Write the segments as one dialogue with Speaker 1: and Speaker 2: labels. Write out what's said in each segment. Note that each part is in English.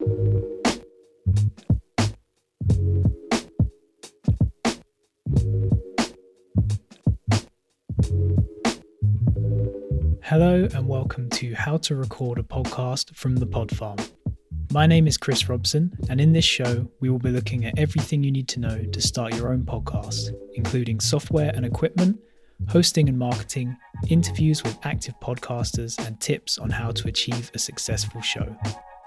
Speaker 1: Hello, and welcome to How to Record a Podcast from the Pod Farm. My name is Chris Robson, and in this show, we will be looking at everything you need to know to start your own podcast, including software and equipment, hosting and marketing, interviews with active podcasters, and tips on how to achieve a successful show.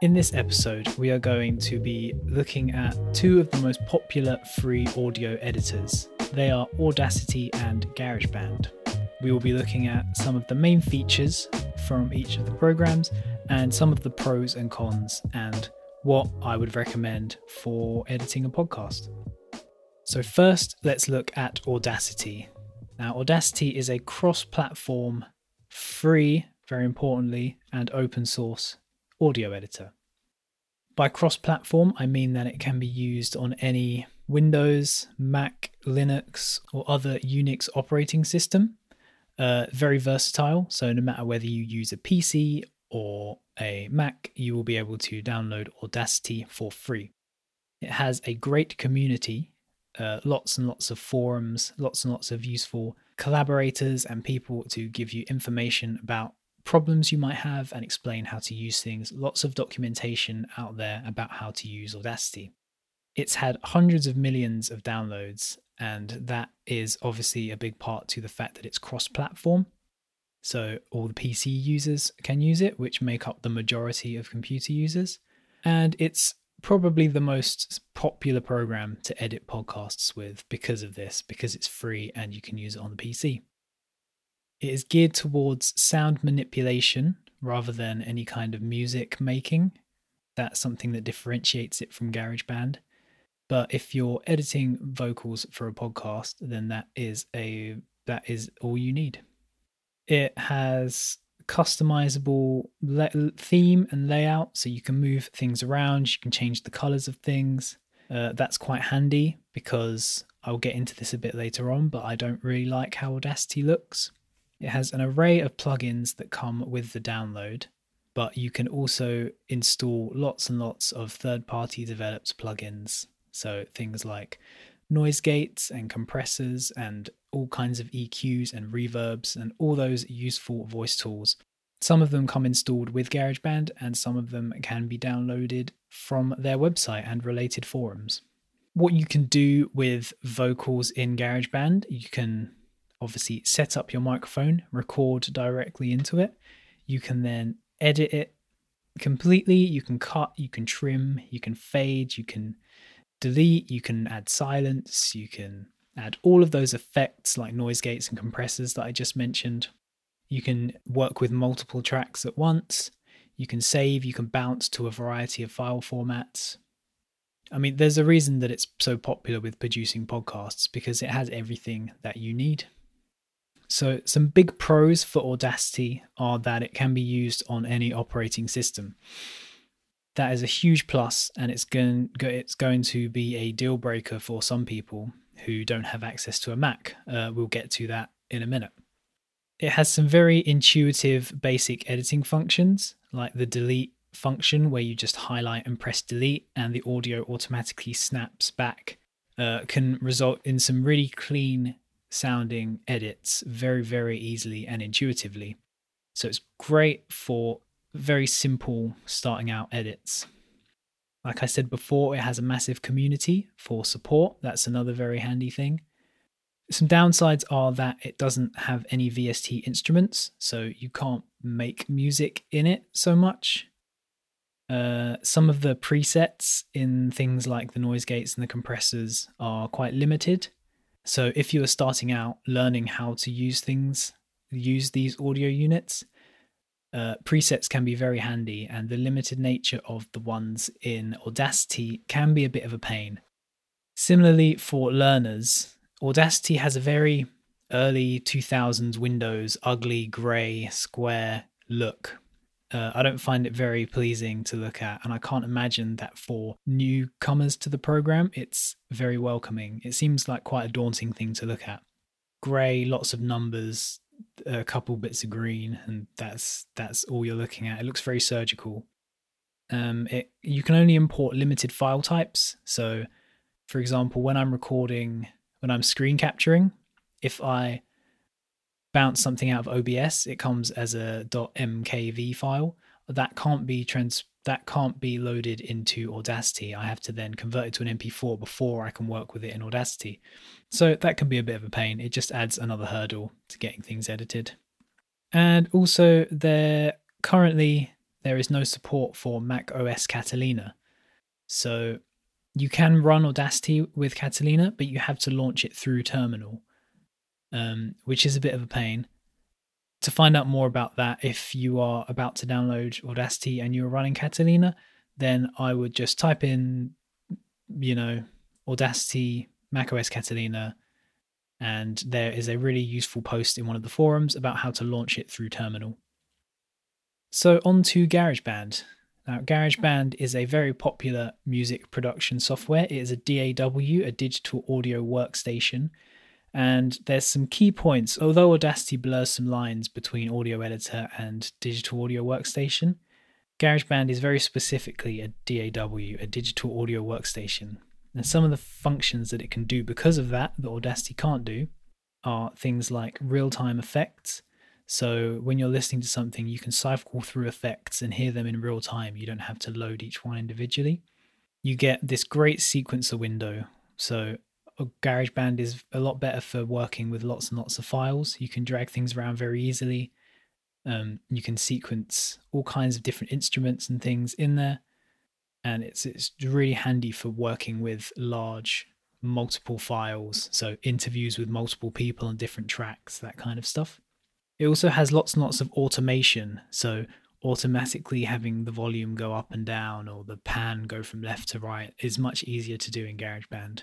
Speaker 1: In this episode, we are going to be looking at two of the most popular free audio editors. They are Audacity and GarageBand. We will be looking at some of the main features from each of the programs and some of the pros and cons and what I would recommend for editing a podcast. So, first, let's look at Audacity. Now, Audacity is a cross platform, free, very importantly, and open source audio editor. By cross platform, I mean that it can be used on any Windows, Mac, Linux, or other Unix operating system. Uh, very versatile, so no matter whether you use a PC or a Mac, you will be able to download Audacity for free. It has a great community, uh, lots and lots of forums, lots and lots of useful collaborators and people to give you information about problems you might have and explain how to use things. Lots of documentation out there about how to use Audacity. It's had hundreds of millions of downloads, and that is obviously a big part to the fact that it's cross platform. So all the PC users can use it, which make up the majority of computer users. And it's probably the most popular program to edit podcasts with because of this, because it's free and you can use it on the PC. It is geared towards sound manipulation rather than any kind of music making. That's something that differentiates it from GarageBand. But if you're editing vocals for a podcast, then that is a that is all you need. It has customizable le- theme and layout, so you can move things around. You can change the colors of things. Uh, that's quite handy because I'll get into this a bit later on, but I don't really like how Audacity looks. It has an array of plugins that come with the download, but you can also install lots and lots of third party developed plugins. So things like noise gates and compressors and all kinds of EQs and reverbs and all those useful voice tools. Some of them come installed with GarageBand and some of them can be downloaded from their website and related forums. What you can do with vocals in GarageBand, you can obviously set up your microphone, record directly into it. You can then edit it completely. You can cut, you can trim, you can fade, you can delete, you can add silence, you can add all of those effects like noise gates and compressors that I just mentioned. You can work with multiple tracks at once. You can save, you can bounce to a variety of file formats. I mean, there's a reason that it's so popular with producing podcasts because it has everything that you need. So, some big pros for Audacity are that it can be used on any operating system that is a huge plus, and it's going it's going to be a deal breaker for some people who don't have access to a Mac. Uh, we'll get to that in a minute. It has some very intuitive basic editing functions, like the delete function, where you just highlight and press delete, and the audio automatically snaps back. Uh, can result in some really clean sounding edits very, very easily and intuitively. So it's great for very simple starting out edits. Like I said before, it has a massive community for support. That's another very handy thing. Some downsides are that it doesn't have any VST instruments, so you can't make music in it so much. Uh, some of the presets in things like the noise gates and the compressors are quite limited. So if you are starting out learning how to use things, use these audio units, uh, presets can be very handy, and the limited nature of the ones in Audacity can be a bit of a pain. Similarly, for learners, Audacity has a very early 2000s Windows ugly grey square look. Uh, I don't find it very pleasing to look at, and I can't imagine that for newcomers to the program, it's very welcoming. It seems like quite a daunting thing to look at. Grey, lots of numbers, a couple bits of green, and that's that's all you're looking at. It looks very surgical. Um, it you can only import limited file types. So, for example, when I'm recording, when I'm screen capturing, if I bounce something out of OBS, it comes as a .mkv file. That can't be trans that can't be loaded into Audacity. I have to then convert it to an MP4 before I can work with it in Audacity. So that can be a bit of a pain. It just adds another hurdle to getting things edited. And also there currently there is no support for Mac OS Catalina. So you can run Audacity with Catalina, but you have to launch it through Terminal, um, which is a bit of a pain. To find out more about that, if you are about to download Audacity and you're running Catalina, then I would just type in, you know, Audacity macOS Catalina, and there is a really useful post in one of the forums about how to launch it through Terminal. So, on to GarageBand. Now, GarageBand is a very popular music production software. It is a DAW, a digital audio workstation, and there's some key points. Although Audacity blurs some lines between audio editor and digital audio workstation, GarageBand is very specifically a DAW, a digital audio workstation. And some of the functions that it can do because of that, that Audacity can't do, are things like real time effects. So when you're listening to something, you can cycle through effects and hear them in real time. You don't have to load each one individually. You get this great sequencer window. So GarageBand is a lot better for working with lots and lots of files. You can drag things around very easily. Um, you can sequence all kinds of different instruments and things in there, and it's it's really handy for working with large multiple files. So interviews with multiple people on different tracks, that kind of stuff. It also has lots and lots of automation. So automatically having the volume go up and down or the pan go from left to right is much easier to do in GarageBand.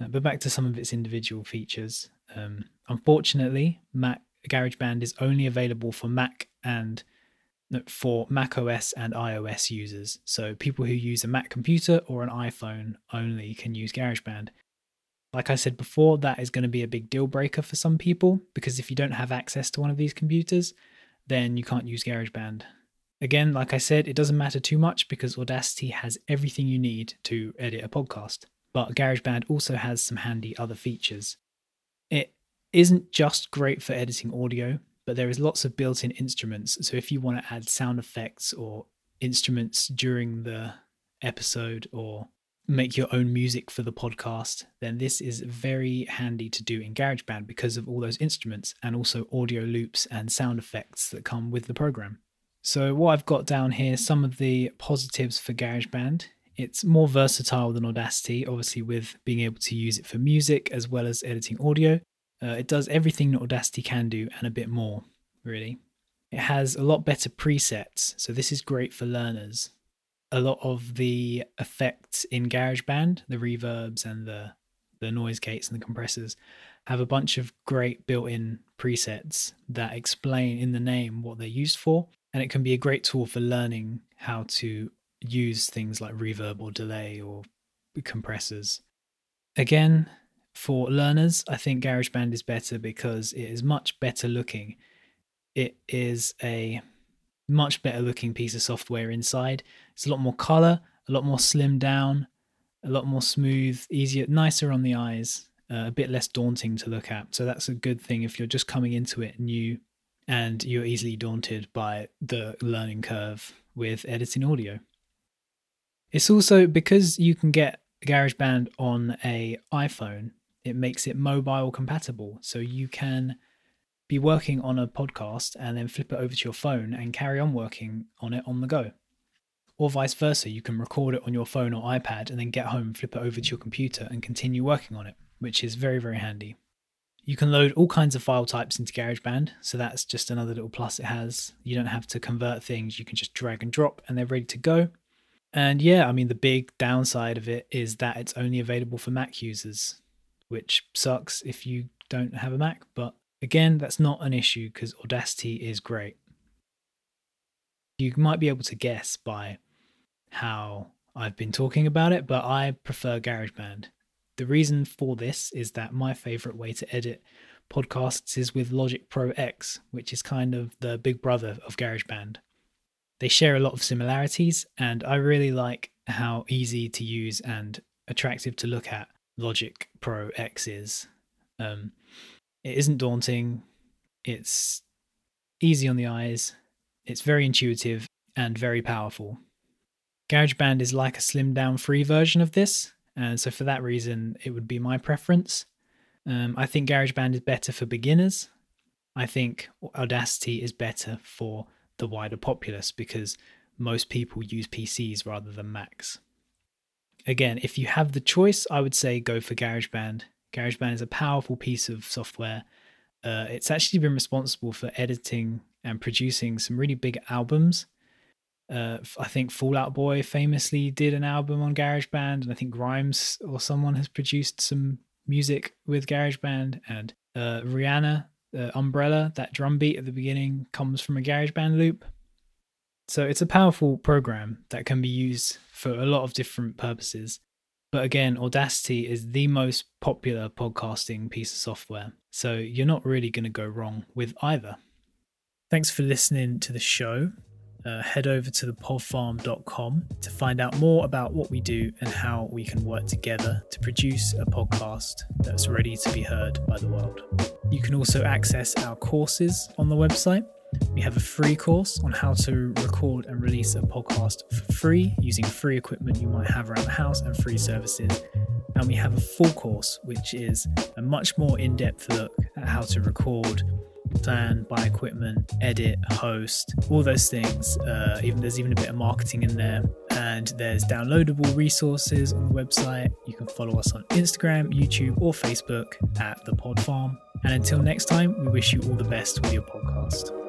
Speaker 1: Uh, but back to some of its individual features. Um, unfortunately, Mac GarageBand is only available for Mac and for Mac OS and iOS users. So people who use a Mac computer or an iPhone only can use GarageBand. Like I said before, that is going to be a big deal breaker for some people because if you don't have access to one of these computers, then you can't use GarageBand. Again, like I said, it doesn't matter too much because Audacity has everything you need to edit a podcast but GarageBand also has some handy other features. It isn't just great for editing audio, but there is lots of built in instruments. So if you want to add sound effects or instruments during the episode or make your own music for the podcast, then this is very handy to do in GarageBand because of all those instruments and also audio loops and sound effects that come with the program. So, what I've got down here, some of the positives for GarageBand it's more versatile than Audacity, obviously, with being able to use it for music as well as editing audio. Uh, it does everything that Audacity can do and a bit more, really. It has a lot better presets, so this is great for learners. A lot of the effects in GarageBand, the reverbs and the the noise gates and the compressors, have a bunch of great built-in presets that explain in the name what they're used for, and it can be a great tool for learning how to use things like reverb or delay or compressors. Again, for learners, I think GarageBand is better because it is much better looking. It is a much better looking piece of software inside. It's a lot more color, a lot more slimmed down, a lot more smooth, easier, nicer on the eyes, uh, a bit less daunting to look at. So that's a good thing if you're just coming into it new and you're easily daunted by the learning curve with editing audio. It's also because you can get GarageBand on a iPhone, it makes it mobile compatible. So you can be working on a podcast and then flip it over to your phone and carry on working on it on the go. Or vice versa, you can record it on your phone or iPad and then get home, flip it over to your computer and continue working on it, which is very, very handy. You can load all kinds of file types into GarageBand, so that's just another little plus it has. You don't have to convert things, you can just drag and drop and they're ready to go. And yeah, I mean, the big downside of it is that it's only available for Mac users, which sucks if you don't have a Mac. But again, that's not an issue because Audacity is great. You might be able to guess by how I've been talking about it, but I prefer GarageBand. The reason for this is that my favorite way to edit podcasts is with Logic Pro X, which is kind of the big brother of GarageBand. They share a lot of similarities, and I really like how easy to use and attractive to look at Logic Pro X is. Um, it isn't daunting, it's easy on the eyes, it's very intuitive and very powerful. GarageBand is like a slimmed down free version of this, and so for that reason, it would be my preference. Um, I think GarageBand is better for beginners. I think Audacity is better for the wider populace because most people use PCs rather than Macs. Again, if you have the choice, I would say go for GarageBand. GarageBand is a powerful piece of software. Uh, it's actually been responsible for editing and producing some really big albums. Uh, I think Fall Out Boy famously did an album on GarageBand, and I think Grimes or someone has produced some music with GarageBand. And uh, Rihanna, uh, Umbrella, that drum beat at the beginning comes from a GarageBand loop. So it's a powerful program that can be used for a lot of different purposes. But again, Audacity is the most popular podcasting piece of software. So you're not really going to go wrong with either. Thanks for listening to the show. Uh, head over to thepodfarm.com to find out more about what we do and how we can work together to produce a podcast that's ready to be heard by the world. You can also access our courses on the website. We have a free course on how to record and release a podcast for free using free equipment you might have around the house and free services. And we have a full course, which is a much more in depth look at how to record plan, buy equipment, edit, host, all those things. Uh, even there's even a bit of marketing in there, and there's downloadable resources on the website. You can follow us on Instagram, YouTube, or Facebook at the Pod Farm. And until next time, we wish you all the best with your podcast.